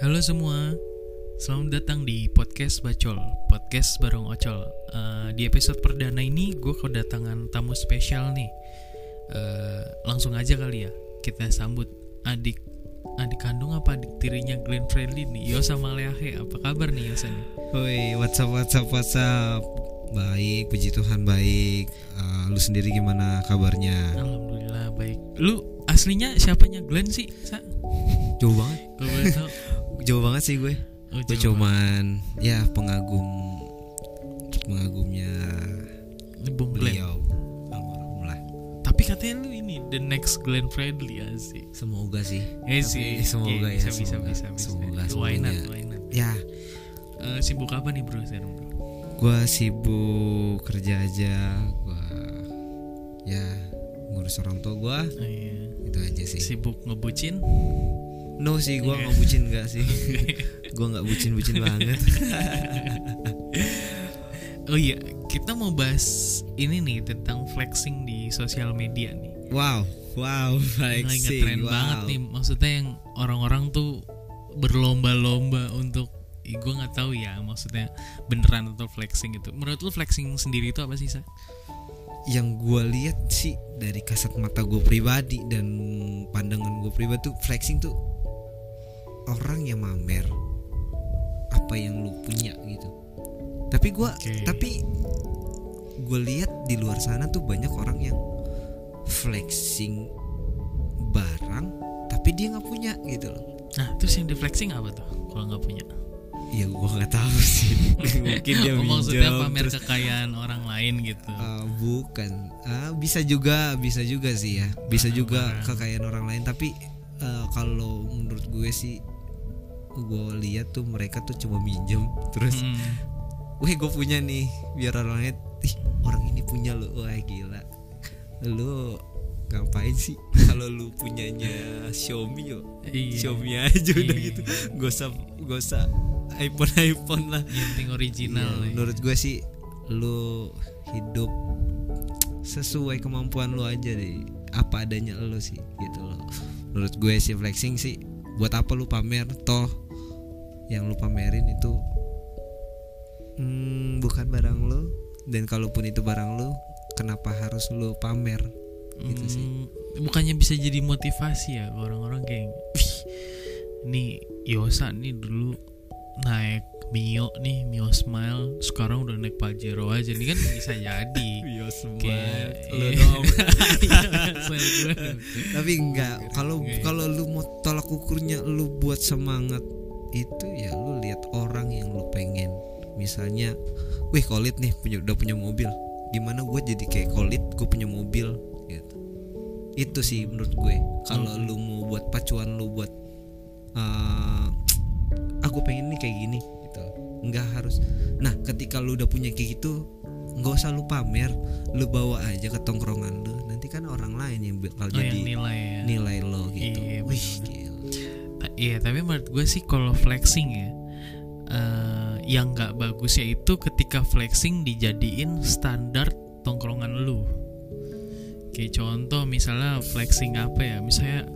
Halo semua, selamat datang di podcast Bacol, podcast bareng Ocol. Eh, di episode perdana ini gue kedatangan tamu spesial nih. Eh, langsung aja kali ya, kita sambut adik adik kandung apa adik tirinya Glenn Fredly nih, Yosa Maleahe. Apa kabar nih Yosa nih? Woi, WhatsApp, WhatsApp, WhatsApp. Baik, puji Tuhan baik. Eh, lu sendiri gimana kabarnya? Alhamdulillah baik. Lu aslinya siapanya Glenn sih? Sa? Jauh banget, tahu. Jauh banget sih gue. Oh, Gue cuman ya pengagum pengagumnya Glenn. beliau almarhum lah. Tapi katanya lu ini the next Glenn Fredly asik. Semoga sih. Tapi sih, semoga Oke, ya, bisa, bisa, semoga. bisa, bisa. Semoga Why not, why not? Ya, Eh, sibuk apa nih bro sekarang bro? gue sibuk kerja aja. Gue ya ngurus orang tua gue. Oh, iya. Itu aja sih. Sibuk ngebucin? No sih, gue nggak bucin nggak sih. gue nggak bucin-bucin banget. Oh iya, kita mau bahas ini nih tentang flexing di sosial media nih. Wow, wow, baik Lagi sih. ngetren wow. banget nih. Maksudnya yang orang-orang tuh berlomba-lomba untuk gue nggak tahu ya maksudnya beneran atau flexing itu. Menurut lu flexing sendiri itu apa sih sa? Yang gue lihat sih dari kasat mata gue pribadi dan pandangan gue pribadi tuh flexing tuh orang yang mamer apa yang lu punya gitu. Tapi gue, Oke. tapi gue lihat di luar sana tuh banyak orang yang flexing barang tapi dia nggak punya gitu loh. Nah terus yang di flexing apa tuh kalau nggak punya? Ya gue nggak tahu sih. Mungkin dia Oh, maksudnya pamer terus kekayaan orang lain gitu. Ah, bukan Ah, bisa juga bisa juga sih ya bisa Barang-barang. juga kekayaan orang lain tapi eh, kalau menurut gue sih gue lihat tuh mereka tuh cuma minjem terus Hmm. weh gue punya nih biar orang lain ih orang ini punya lo wah gila lu ngapain sih kalau lu punyanya Xiaomi yo Iya. Xiaomi aja udah Iya. gitu gak usah gak usah iPhone iPhone lah Yang penting original. Iya, ya. menurut gue sih lu hidup sesuai kemampuan lu aja deh apa adanya lu sih gitu loh menurut gue sih flexing sih buat apa lu pamer? Toh yang lu pamerin itu hmm, bukan barang lu. Dan kalaupun itu barang lu kenapa harus lu pamer? Gitu sih. Hmm, bukannya bisa jadi motivasi ya orang-orang kayak "Wih, nih Yosa nih dulu naik Mio nih Mio Smile. Sekarang udah naik Pajero aja. Nih kan bisa jadi. Iya Kayak- lu Iya. dong. Iya, tapi enggak. Kalau kalau lu mau tolak ukurnya lu buat semangat itu ya lu lihat orang yang lu pengen. Misalnya wih kolit nih punya udah punya mobil. Gimana gue jadi kayak kolit gue punya mobil gitu. Itu sih menurut gue. Kalau Hmm. lu mau buat pacuan lu buat eh aku pengen nih kayak gini nggak harus nah ketika lu udah punya kayak gitu nggak usah lu pamer lu bawa aja ke tongkrongan lu nanti kan orang lain yang bakal Oh jadi yang nilai ya. nilai lo gitu. Iya, Wih, gila. Iya tapi menurut gue sih kalau flexing ya eh, yang nggak bagus yaitu ketika flexing dijadiin standar tongkrongan lu. Kayak contoh misalnya flexing apa ya misalnya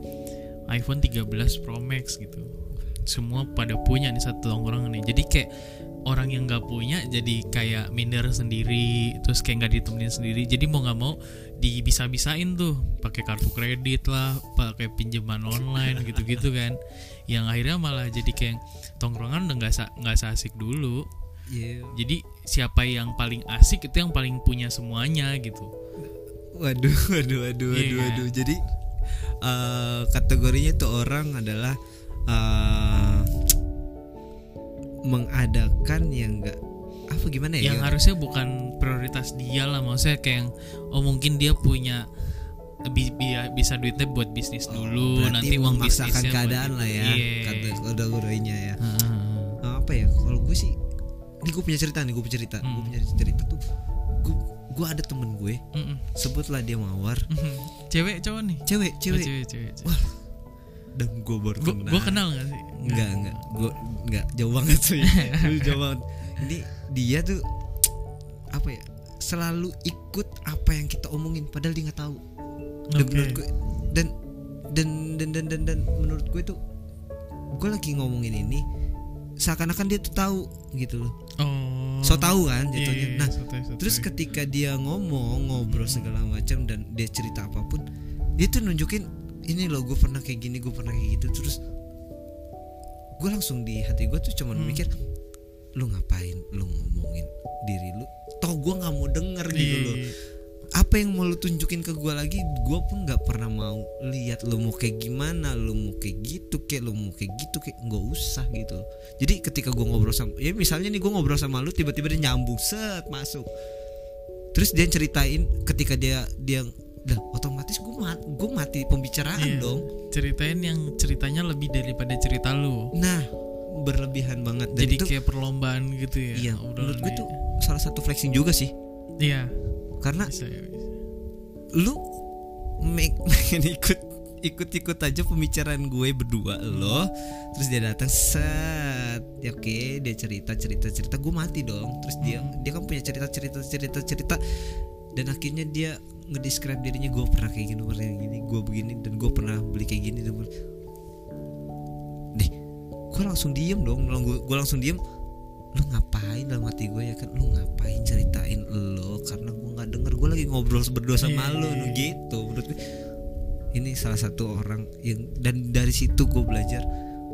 iPhone 13 Pro Max gitu. Semua pada punya nih satu tongkrongan nih. Jadi kayak orang yang nggak punya jadi kayak minder sendiri terus kayak nggak ditemenin sendiri jadi mau nggak mau dibisa-bisain tuh pakai kartu kredit lah pakai pinjaman online gitu-gitu kan yang akhirnya malah jadi kayak tongkrongan udah nggak nggak seasik dulu Iya. jadi siapa yang paling asik itu yang paling punya semuanya gitu Waduh, waduh, waduh, waduh, Iya. waduh. Jadi eh, kategorinya tuh orang adalah eh, mengadakan yang enggak apa gimana ya? yang harusnya bukan prioritas dia lah maksudnya kayak yang, oh mungkin dia punya bi- bi- bisa duitnya buat bisnis dulu Oh, nanti uang bisnisnya keadaan lah ya. Iya. Kata kategorinya ya. Heeh. apa ya kalau gue sih ini gue punya cerita nih gue punya cerita gue Hmm. punya cerita tuh gue gue ada temen gue Mm-mm. sebutlah dia mawar cewek cowok nih cewek Oh, cewek cewek cewek, cewek. Wah, dan gue baru Gua, kenal gua kenal gak sih? Enggak, enggak. Gue enggak jauh banget sih. Lu jauh banget. Ini dia tuh apa ya? Selalu ikut apa yang kita omongin padahal dia nggak tahu. Dan menurut gue dan dan dan dan dan, dan menurut gue tuh gue lagi ngomongin ini seakan-akan dia tuh tahu gitu loh oh so tahu kan iya, jatuhnya iya, nah sotoy, sotoy. terus ketika dia ngomong ngobrol segala macam dan dia cerita apa pun dia tuh nunjukin ini loh gue pernah kayak gini gue pernah kayak gitu. Terus gue langsung di hati gue tuh cuman Hmm. mikir lu ngapain lu ngomongin diri lu? Toh gue nggak mau denger gitu Iya, loh. Iya. apa yang mau lu tunjukin ke gue lagi gue pun nggak pernah mau lihat lu mau kayak gimana lu mau kayak gitu kayak lu mau kayak gitu kayak nggak usah gitu. Jadi ketika gue ngobrol sama ya misalnya nih gue ngobrol sama lu tiba-tiba dia nyambung set masuk. Terus dia ceritain ketika dia dia dah otomatis gue mati, gue mati pembicaraan Iya. dong. Ceritain yang ceritanya lebih daripada cerita lu. Nah berlebihan banget. Dan jadi itu kayak perlombaan gitu ya iya menurut gue obrolannya. tuh salah satu flexing juga sih. Iya. Karena bisa ya bisa. lu make pengen ikut ikut-ikut aja pembicaraan gue berdua lo. Terus dia datang set. Ya oke dia cerita cerita cerita. Gue mati dong. Terus dia dia kan punya cerita cerita cerita cerita. Dan akhirnya dia ngedescribe dirinya gue pernah kayak gini pernah kayak gini gue begini dan gue pernah beli kayak gini dan deh gue langsung diem dong gue gue langsung diem. Lu ngapain dalam hati gue ya kan lu ngapain ceritain lo? Karena gue nggak denger gue lagi ngobrol berdua sama Iya, lo iya, nu iya. gitu menurut gue ini salah satu orang yang dan dari situ gue belajar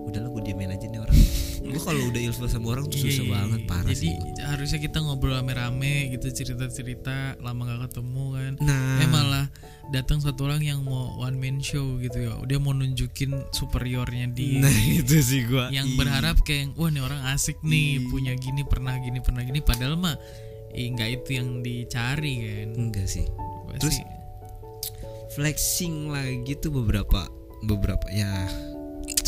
udahlah gue diemin aja nih orang. Gue kalau udah ilfil sama orang tuh Iya, susah iya, banget iya. parah jadi sih. harusnya kita ngobrol rame-rame gitu cerita-cerita lama gak ketemu kan. Nah. Eh malah datang satu orang yang mau one man show gitu ya. Dia mau nunjukin superiornya dia. Nah itu sih gue yang berharap kayak wah nih orang asik nih Iya. punya gini pernah gini pernah gini. Padahal mah eh, nggak itu yang dicari kan. Enggak sih. Pasti- Terus flexing lagi tuh beberapa beberapa ya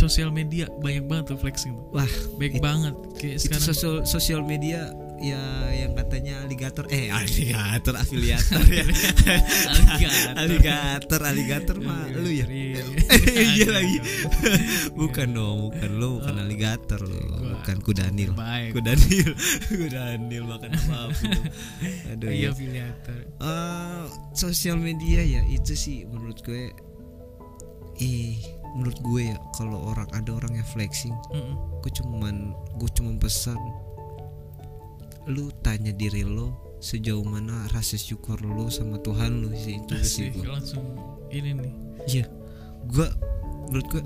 sosial media banyak banget tuh flexing tuh wah baik It- banget kayak itu sekarang. sosial sosial media ya yang katanya aligator eh aligator afiliator ya. Alligator. aligator aligator mah lu ya? Iya, iya. Lagi. Bukan dong bukan lo bukan aligator lo Gua- bukan kudanil baik. Kudanil kudanil makan apa aduh iya ya afiliator. Eh, sosial media ya itu sih menurut gue eh menurut gue ya kalau orang ada orang yang flexing Mm-mm. gue cuman gue cuman pesan lu tanya diri lo sejauh mana rasa syukur lo sama Tuhan lo sih itu sih gue langsung ini nih iya gue menurut gue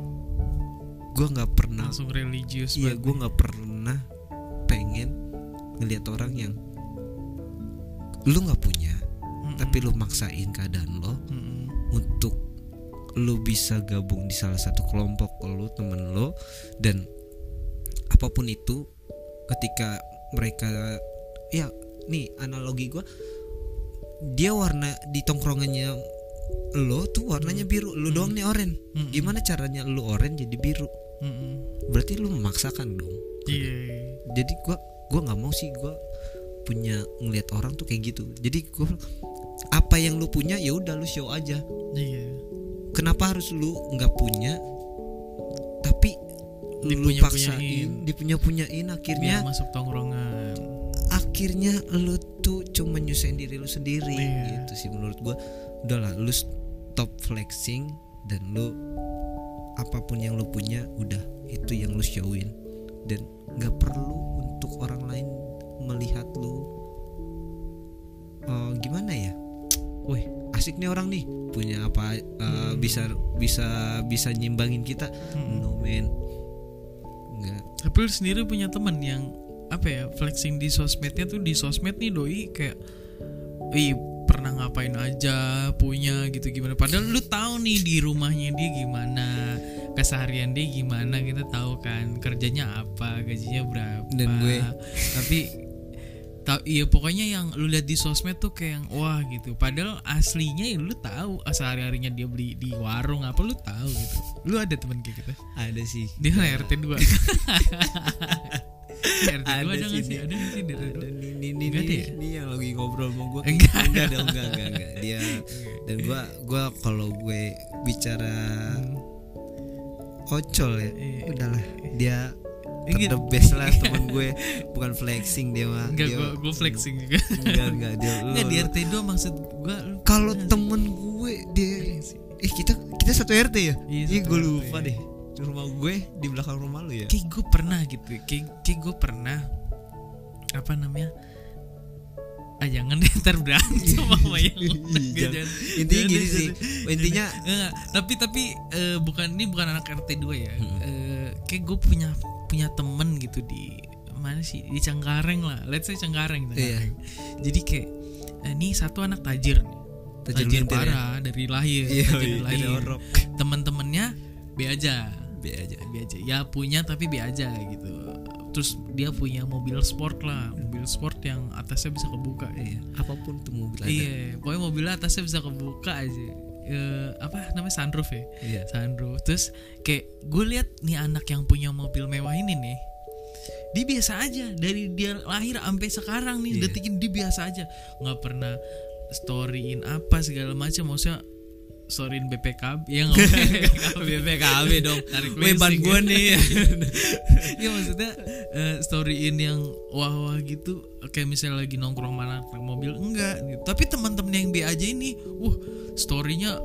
gue nggak pernah langsung religius iya gue nggak pernah pengen ngelihat orang yang lu nggak punya Mm-mm. tapi lu maksain keadaan lo Mm-mm. untuk lu bisa gabung di salah satu kelompok lu temen lo dan apa pun itu ketika mereka ya nih analogi gua dia warna di tongkrongannya lo tuh warnanya biru lu doang nih oren. Mm-mm. gimana caranya lu oren jadi biru? Berarti lu memaksakan dong. Iya iya. jadi gua gua nggak mau sih gua punya ngelihat orang tuh kayak gitu. Jadi gua apa yang lu punya ya udah lu show aja. Iya kenapa harus lu nggak punya tapi lu paksain dipunya punyain akhirnya biar masuk tongkrongan. akhirnya lu tuh cuma nyusahin diri lu sendiri Iya. gitu sih menurut gua. Udahlah lu stop flexing dan lu apa pun yang lu punya udah itu yang lu showin. Dan nggak perlu untuk orang lain melihat lu eh, gimana ya? Wih asik nih orang nih. Punya apa eh, Hmm. bisa bisa bisa nyimbangin kita? Mm-mm. no man nggak. Tapi lu sendiri punya teman yang apa ya flexing di sosmednya tuh di sosmed nih doi kayak ih pernah ngapain aja punya gitu gimana. Padahal lu tahu nih di rumahnya dia gimana keseharian dia gimana kita tahu kan kerjanya apa gajinya berapa. Dan gue- tapi iya pokoknya yang lu lihat di sosmed tuh kayak yang wah gitu padahal aslinya ya lu tahu sehari harinya dia beli di warung apa lu tahu gitu lu ada teman kayak gitu ada sih dia RT 2 RT 2 ada Ada nggak sih. Ada sih di RT ada 2? nih nih nih nih, ya? nih yang lagi ngobrol sama gue Enggak. enggak ada enggak enggak enggak dia dan gua gua kalau gue bicara ocol ya Iya. udahlah dia. The best lah temen gue. Bukan flexing dia mah. Enggak, dia, gua, gua flexing. juga enggak enggak dia lu- Enggak di lu- RT 2 maksud gua. Lu kalau temen gue dia eh kita kita satu RT ya? Iya, iya gue lupa deh. Rumah gue di belakang rumah lu ya? Kayak gue pernah gitu kayak kayak gue pernah apa namanya? Ah jangan deh ntar berantem sama yang Jangan. Jangan. intinya Jangan gini sih. intinya Enggak, tapi tapi eh, bukan ini bukan anak RT 2 ya. Hmm. Eh, kayak gue punya punya temen gitu di mana sih di Cengkareng lah. Let's say Cengkareng. Iya. Cengkareng. Jadi kayak eh, ini satu anak tajir nih. Tajir Tajir, ya? parah dari lahir. Iya, tajir iya, dari lahir. ada orok. Temen-temennya B aja. B aja B aja. Ya punya tapi B aja gitu. Terus dia punya mobil sport lah, mobil sport yang atasnya bisa kebuka. iya apa pun tuh mobil ada Iya, pokoknya mobilnya atasnya bisa kebuka aja. Eh, apa namanya sunroof ya? iya Sunroof. Terus kayak gue lihat nih anak yang punya mobil mewah ini nih. Dia biasa aja dari dia lahir sampai sekarang nih Iya. detik ini dia biasa aja. nggak pernah storyin apa segala macam maksudnya storyin BPKB ya nggak BPKB dong Weh ban gue nih ya maksudnya eh, storyin yang wah wah gitu kayak misalnya lagi nongkrong mana mobil enggak gitu. tapi teman-teman yang B aja ini wah storynya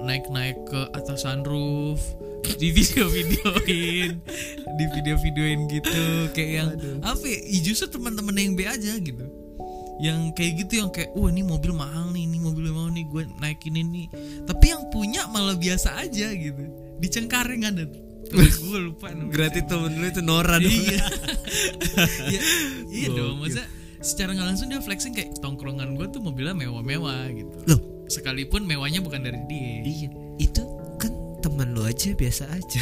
naik-naik ke atas sunroof di video-videoin di video-videoin gitu kayak yang apa ya ih, justru teman-teman yang B aja gitu. Yang kayak gitu yang kayak wah ini mobil mahal nih ini mobil mahal nih gue naikin ini. Tapi yang punya malah biasa aja gitu. Di Cengkareng ada gue lupa. Berarti temen lu itu Nora dong. Iya. Iya, iya dong. Masa secara nggak langsung dia flexing kayak tongkrongan gue tuh mobilnya mewah-mewah gitu. Loh sekalipun mewahnya bukan dari dia. Iya itu kan teman lu aja biasa aja.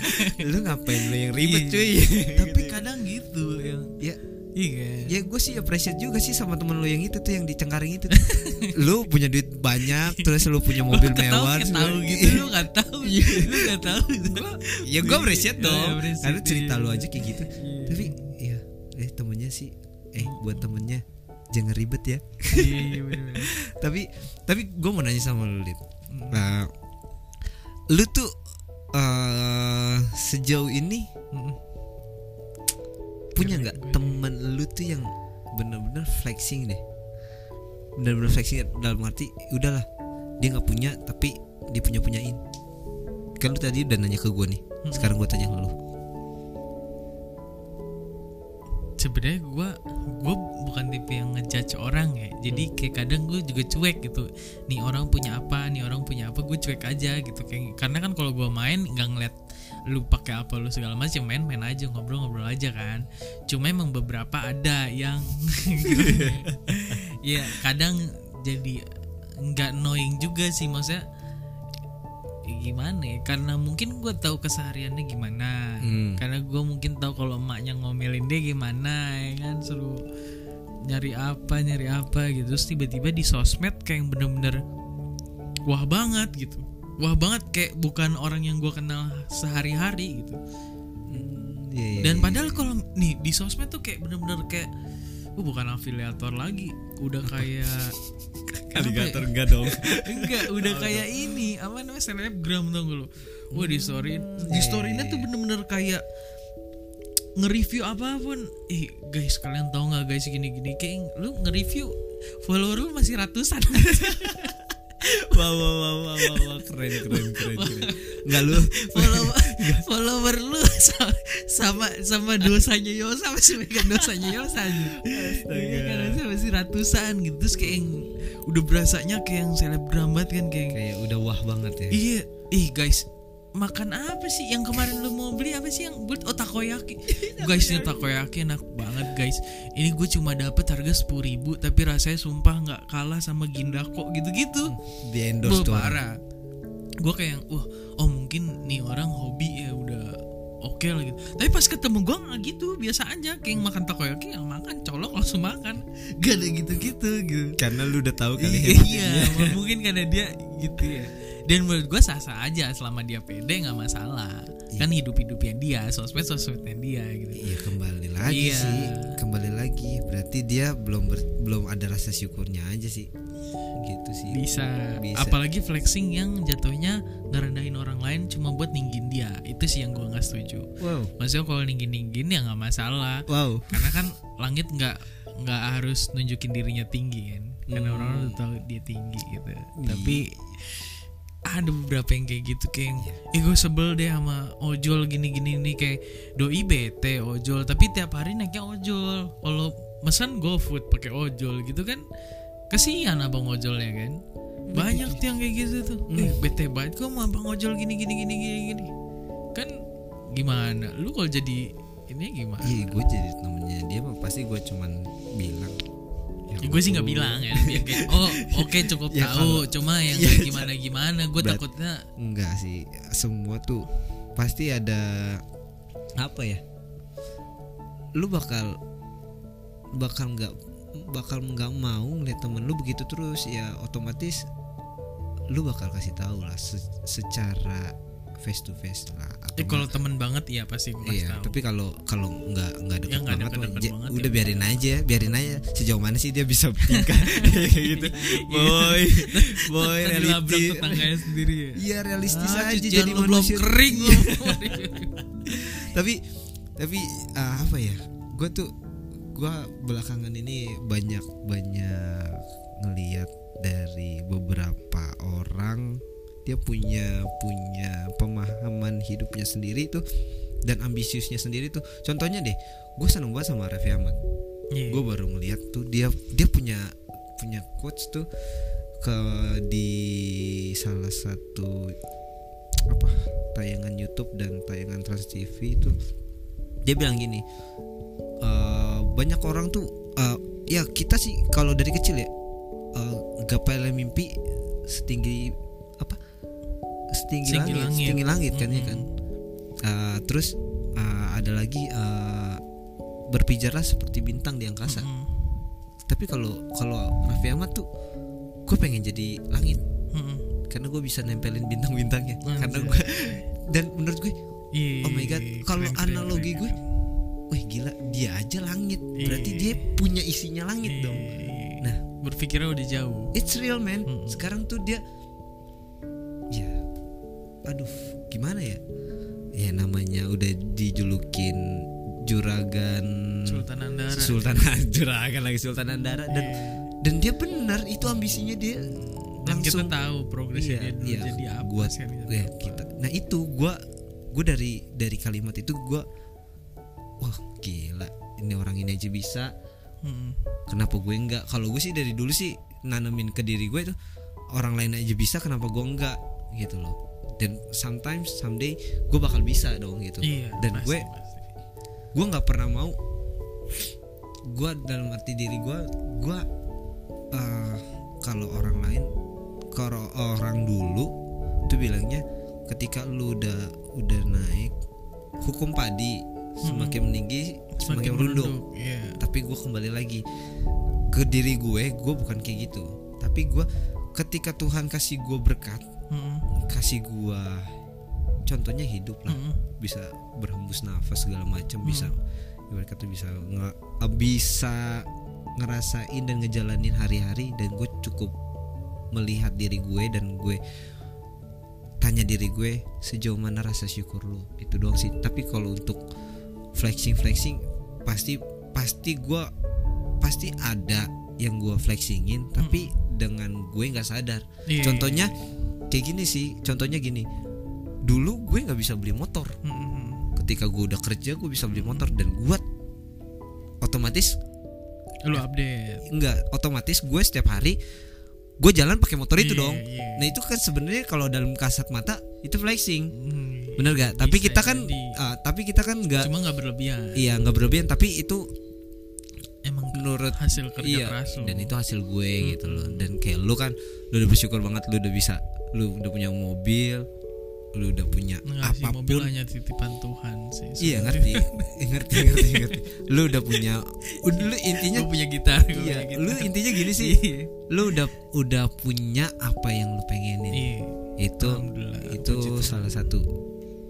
Lu ngapain lu yang ribet Iya. cuy? Tapi kadang gitu yang Ya. Iya Ya gue sih appreciate juga sih sama temen lu yang itu tuh yang di Cengkareng itu. Lu punya duit banyak terus lu punya mobil mewah terus tahu gitu lu nggak tahu. Lu nggak tahu Ya gue appreciate Iya, dong. Karena cerita iya. lu aja kayak gitu. Tapi ya eh temennya sih Eh buat temennya jangan ribet ya iya iya. Tapi tapi gue mau nanya sama lu Lid Hmm. Nah Lu tuh eh sejauh ini Mm-mm. punya nggak gue- temen lu tuh yang bener-bener flexing deh bener-bener flexing dalam arti udahlah dia nggak punya tapi dipunya punyain kan lu tadi udah nanya ke gue nih Hmm. sekarang gue tanya ke lu sebenarnya gue gue bukan tipe yang ngejudge orang ya. Jadi kayak kadang gue juga cuek gitu. Nih orang punya apa nih orang punya apa gue cuek aja gitu. Kayak karena kan kalau gue main nggak ngeliat lu pakai apa lu segala macam main main aja ngobrol ngobrol aja kan. Cuma emang beberapa ada yang ya kadang jadi nggak annoying juga sih maksudnya ya gimana ya? Karena mungkin gue tahu kesehariannya gimana. Hmm. karena gue mungkin tahu kalau emaknya ngomelin dia gimana ya kan? Suruh nyari apa nyari apa gitu. Terus tiba-tiba di sosmed kayak yang bener-bener wah banget gitu. Wah banget kayak bukan orang yang gue kenal sehari-hari gitu. Iya, iya, dan iya. padahal kalau nih di sosmed tuh kayak bener-bener kayak oh, bukan afiliator lagi. Udah kayak Ya? enggak dong. Enggak udah kayak ini. Apa namanya selebgram tau gak lu? Wah di story di storynya tuh bener-bener kayak nge-review apa pun. Ih guys kalian tahu nggak guys gini-gini? Kayak lu nge-review follower lu masih ratusan. Wah wah wah wah, wah. keren keren keren keren. Nggak lu. Follower follower lu sama sama, sama dosanya Yosa masih megang dosanya Yosa aja Iya kan masih, masih ratusan gitu. Terus kayak yang udah berasanya kayak yang selebgram banget kan kayak kayak udah wah banget ya. Iya, ih guys, makan apa sih? Yang kemarin lu mau beli apa sih yang buat oh takoyaki guys ini takoyaki enak banget guys. Ini gue cuma dapet harga sepuluh ribu tapi rasanya sumpah nggak kalah sama gindako gitu-gitu. Di Wah, endorse tuh parah. Gue kayak yang, wah oh mungkin nih orang hobi ya udah oke lah gitu tapi pas ketemu gue nggak gitu biasa aja kayak yang makan takoyaki yang makan colok langsung makan gak ada gitu-gitu gitu karena lu udah tahu kali iya, hebatnya iya, mungkin karena dia gitu ya. Dan menurut gue sah-sah aja selama dia pede nggak masalah. Kan hidup-hidupnya dia, sosmed-sosmednya dia gitu. Iya kembali lagi Iya. sih, kembali lagi. Berarti dia belum ber- belum ada rasa syukurnya aja sih, gitu sih. Bisa. Bisa. Apalagi flexing yang jatuhnya ngerendahin orang lain cuma buat ninggin dia. Itu sih yang gue nggak setuju. Wow, Maksudnya kalau ninggin-ninggin ya nggak masalah. wow. Karena kan langit nggak nggak harus nunjukin dirinya tinggi kan. Karena Hmm. orang udah tahu dia tinggi gitu. Tapi ada beberapa yang kayak gitu kayak eh gue sebel deh sama ojol gini gini nih kayak doi bete ojol tapi tiap hari naiknya ojol kalau pesan GoFood pakai ojol gitu kan kesian abang ojolnya kan? Banyak tuh yang kayak gitu tuh. Eh bete banget. Kok sama abang ojol gini gini gini gini gini? Kan gimana? Lu kalau jadi ini gimana? Iya gue jadi temennya dia mah pasti gue cuman bilang. Ya, gue sih nggak bilang ya. Biar kayak oh oke cukup Ya, tahu. cuma yang Ya, gimana gimana gue takutnya enggak sih. Semua tuh pasti ada apa ya? Lu bakal bakal nggak bakal nggak mau ngeliat temen lu begitu terus ya otomatis lu bakal kasih tahu lah se- secara face to face lah eh kalau temen banget iya pasti gue Iya, tahu tapi kalau kalau nggak nggak deket Ya, banget, deket-deket mah, ja- banget udah ya. biarin aja, biarin aja sejauh mana sih dia bisa tingkah gitu. Boy, boy dilabrak realistis. tetangganya sendiri ya Iya realistis Ah, aja jadi lu belum kering Iya. tapi tapi ah, apa ya? Gue tuh gue belakangan ini banyak banyak ngeliat dari beberapa orang dia punya punya pemahaman hidupnya sendiri tuh dan ambisiusnya sendiri tuh. Contohnya deh gue seneng banget sama Raffi Ahmad. Iya. gue baru ngeliat tuh dia dia punya punya quotes tuh ke di salah satu apa tayangan YouTube dan tayangan Trans TV itu dia bilang gini "Eh, banyak orang tuh eh, ya kita sih kalau dari kecil ya eh, gapai mimpi setinggi apa setinggi, Setinggi langit, langit. setinggi langit kan ya Mm-mm. kan Eh, terus eh, ada lagi eh, berpijarlah seperti bintang di angkasa Mm-mm. tapi kalau kalau Raffi Ahmad tuh gue pengen jadi langit Mm-mm. karena gue bisa nempelin bintang-bintangnya karena gue dan menurut gue Oh my God, kalau analogi keren, gue. Wih gila dia aja langit berarti Iya. dia punya isinya langit dong iya. Nah. berpikirnya udah jauh it's real man Mm-mm. sekarang tuh dia ya aduh gimana ya ya namanya udah dijulukin juragan Sultan Andara Sultan juragan lagi Sultan Andara dan Iya. dan dia benar itu ambisinya dia dan kita langsung tahu progresnya Iya, dia dulu iya. jadi apa Gua- kita ya kita nah itu gua gua dari dari kalimat itu gua wah gila. Ini orang ini aja bisa. Mm-mm. kenapa gue enggak? Kalau gue sih dari dulu sih nanemin ke diri gue itu orang lain aja bisa kenapa gue enggak? Gitu loh. Dan sometimes someday gue bakal bisa dong gitu. Iya dan pasti, gue pasti. gue nggak pernah mau gue dalam arti diri gue gue eh, kalau orang lain kalau orang dulu tuh bilangnya ketika lu udah udah naik hukum padi semakin meninggi semakin, merunduk iya. Tapi gue kembali lagi ke diri gue gue bukan kayak gitu. Tapi gue ketika Tuhan kasih gue berkat Mm-mm. kasih gue contohnya hidup lah. Mm-mm. bisa berhembus nafas segala macam bisa Hmm. ibarat kata bisa nge, bisa ngerasain dan ngejalanin hari-hari dan gue cukup melihat diri gue dan gue tanya diri gue sejauh mana rasa syukur lu? Itu doang sih. Tapi kalau untuk flexing flexing pasti pasti gue pasti ada yang gue flexingin tapi dengan gue nggak sadar. Iya, contohnya iya, kayak gini sih contohnya gini. Dulu gue nggak bisa beli motor. Iya. Mm-mm. ketika gue udah kerja gue bisa beli motor dan gue otomatis lu update. Enggak otomatis gue setiap hari gue jalan pakai motor itu Iya, dong. iya. nah itu kan sebenarnya kalau dalam kasat mata itu flexing. Mm, bener gak tapi bisa kita kan jadi. ah, tapi kita kan nggak cuma nggak berlebihan. Iya nggak berlebihan tapi itu emang menurut hasil kerja iya keras lu. dan itu hasil gue gitu loh. Dan kayak lu kan lu udah bersyukur banget lu udah bisa lu udah punya mobil lu udah punya mobil apa pun. hanya titipan Tuhan sih iya ngerti. Ngerti ngerti ngerti. Lu udah punya udah lu intinya Gua punya gitar gua iya punya lu gitar. intinya gini sih. Iya. lu udah udah punya apa yang lu pengenin. Iya. Itu itu salah satu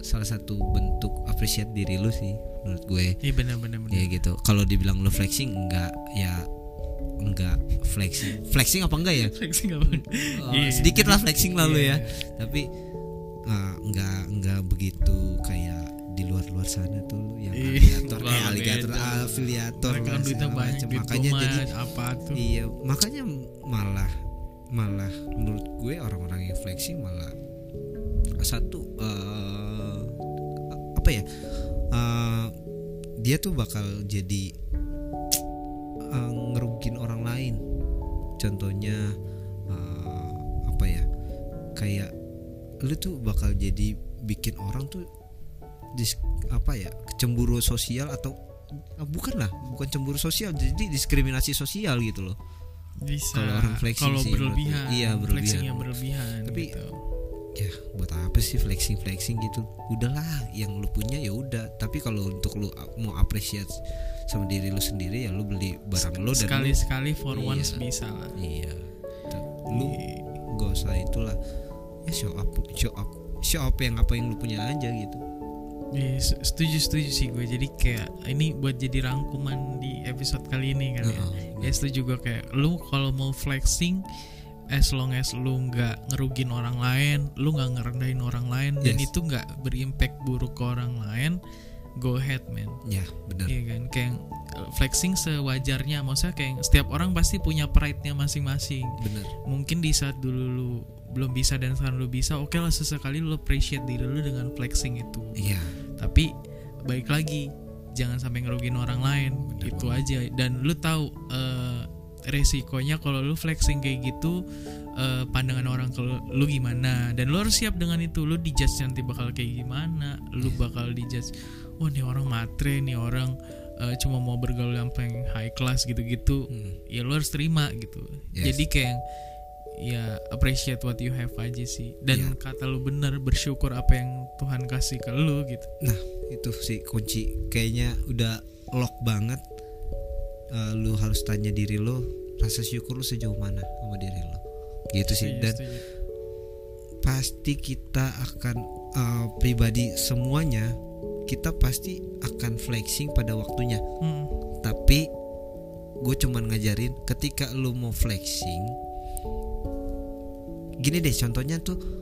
salah satu bentuk apresiat diri lu sih menurut gue. Iya benar benar benar. Ya gitu. Kalau dibilang lu flexing enggak ya enggak flexing. Flexing apa enggak ya? Flexing apa? Oh, Iya, sedikit lah flexing lalu iya. ya. Tapi uh, enggak enggak begitu kayak di luar-luar sana tuh yang Iya, aligator eh wah, aligator afiliator kan duitnya banyak macam. makanya jadi apa tuh. iya makanya malah malah menurut gue orang-orang yang flexing malah satu eh, apa ya eh, dia tuh bakal jadi eh, ngerugin orang lain contohnya eh, apa ya kayak lu tuh bakal jadi bikin orang tuh dis, apa ya cemburu sosial atau ah, bukan lah bukan cemburu sosial jadi diskriminasi sosial gitu loh bisa Kalau orang flexing kalau berlebihan. Iya, berlebihan. berlebihan Tapi- gitu. Ya buat apa sih flexing flexing gitu? Udahlah yang lu punya ya udah. Tapi kalau untuk lu a- mau apresiasi sama diri lu sendiri ya lu beli barang lu dan sekali lu, sekali for Iya. once bisa lah. Iya. Tuh, lu Iya. gak usah itulah. Ya show up show up show up yang apa yang lu punya aja gitu. Iya, se- setuju setuju sih gue. Jadi kayak ini buat jadi rangkuman di episode kali ini kan ya. Heeh, ya setuju gue kayak lu kalau mau flexing as long as lu nggak ngerugin orang lain lu nggak ngerendahin orang lain dan Yes. itu nggak berimpact buruk ke orang lain go ahead man. Ya benar. Iya kan? Kayak uh, flexing sewajarnya maksudnya kayak setiap orang pasti punya pride-nya masing-masing. Benar. Mungkin di saat dulu lu belum bisa dan sekarang lu bisa oke lah sesekali lu appreciate diri lu dengan flexing itu. Iya. Tapi baik lagi jangan sampai ngerugin orang lain. Bener itu aja. Dan lu tahu eh, resikonya kalau lu flexing kayak gitu eh, pandangan orang ke lu, lu gimana? Dan lu harus siap dengan itu. Lu dijudge nanti bakal kayak gimana. Lu bakal dijudge wah nih orang matre nih orang eh, cuma mau bergaul yang paling high class gitu-gitu. Hmm. ya lu harus terima gitu. Yes. jadi kayak ya appreciate what you have aja sih. Dan Iya. kata lu bener bersyukur apa yang Tuhan kasih ke lu gitu. Nah itu sih kunci. Kayaknya udah lock banget Eh, Lu harus tanya diri lo Rasa syukur lu sejauh mana sama diri lo Gitu sih. Dan pasti kita akan eh, Pribadi semuanya Kita pasti akan flexing pada waktunya. Hmm, Tapi Gue cuman ngajarin Ketika lu mau flexing Gini deh contohnya tuh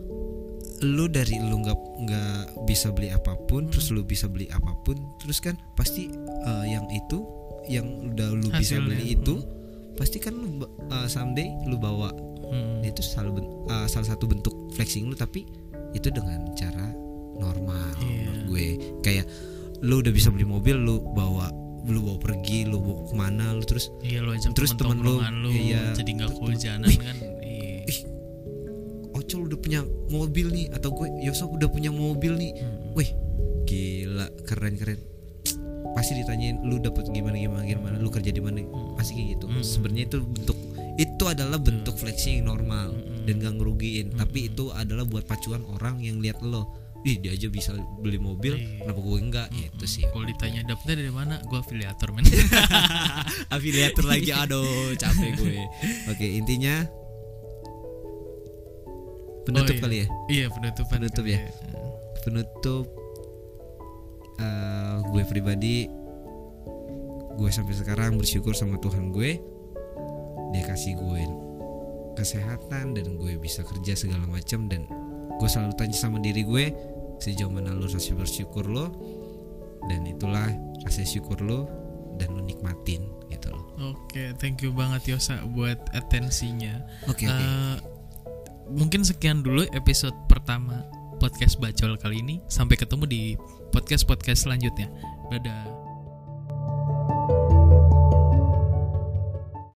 lu dari lu nggak nggak bisa beli apa pun terus lu bisa beli apa pun terus kan pasti eh, yang itu yang udah lu bisa Hasilnya, beli itu pasti kan lu eh, someday lu bawa hmm. itu salah ben- eh, salah satu bentuk flexing lu tapi itu dengan cara normal Iya. menurut gue kayak lu udah bisa beli mobil lu bawa lu bawa pergi lu bawa ke mana lu terus Iya lo ajak Terus temen temen lu, lu iya. jadi nggak kehujanan kan. Iya. ih Ocol udah punya mobil nih atau gue Yosop udah punya mobil nih Hmm. wih gila keren keren pasti ditanyain lu dapat gimana gimana gimana lu kerja di mana pasti kayak gitu Hmm. sebenarnya itu bentuk itu adalah bentuk flexing yang normal Hmm. dan gak ngerugiin tapi itu adalah buat pacuan orang yang lihat lo ih dia aja bisa beli mobil Iya. kenapa gue enggak itu sih Kalau ditanya dapetnya dari mana? Gue afiliator men. afiliator lagi aduh capek gue oke intinya penutup Oh, iya. kali ya iya penutupan. Penutup kali ya? penutup eh, gue pribadi gue sampai sekarang bersyukur sama Tuhan gue. Dia kasih gue kesehatan dan gue bisa kerja segala macam dan gue selalu tanya sama diri gue sejauh mana lu rasa bersyukur lo? Dan itulah rasa syukur lo dan lu nikmatin gitu loh. Oke, thank you banget Yosa buat atensinya. oke oke. Eh, mungkin sekian dulu episode pertama podcast bacol kali ini. Sampai ketemu di podcast podcast selanjutnya. Dadah.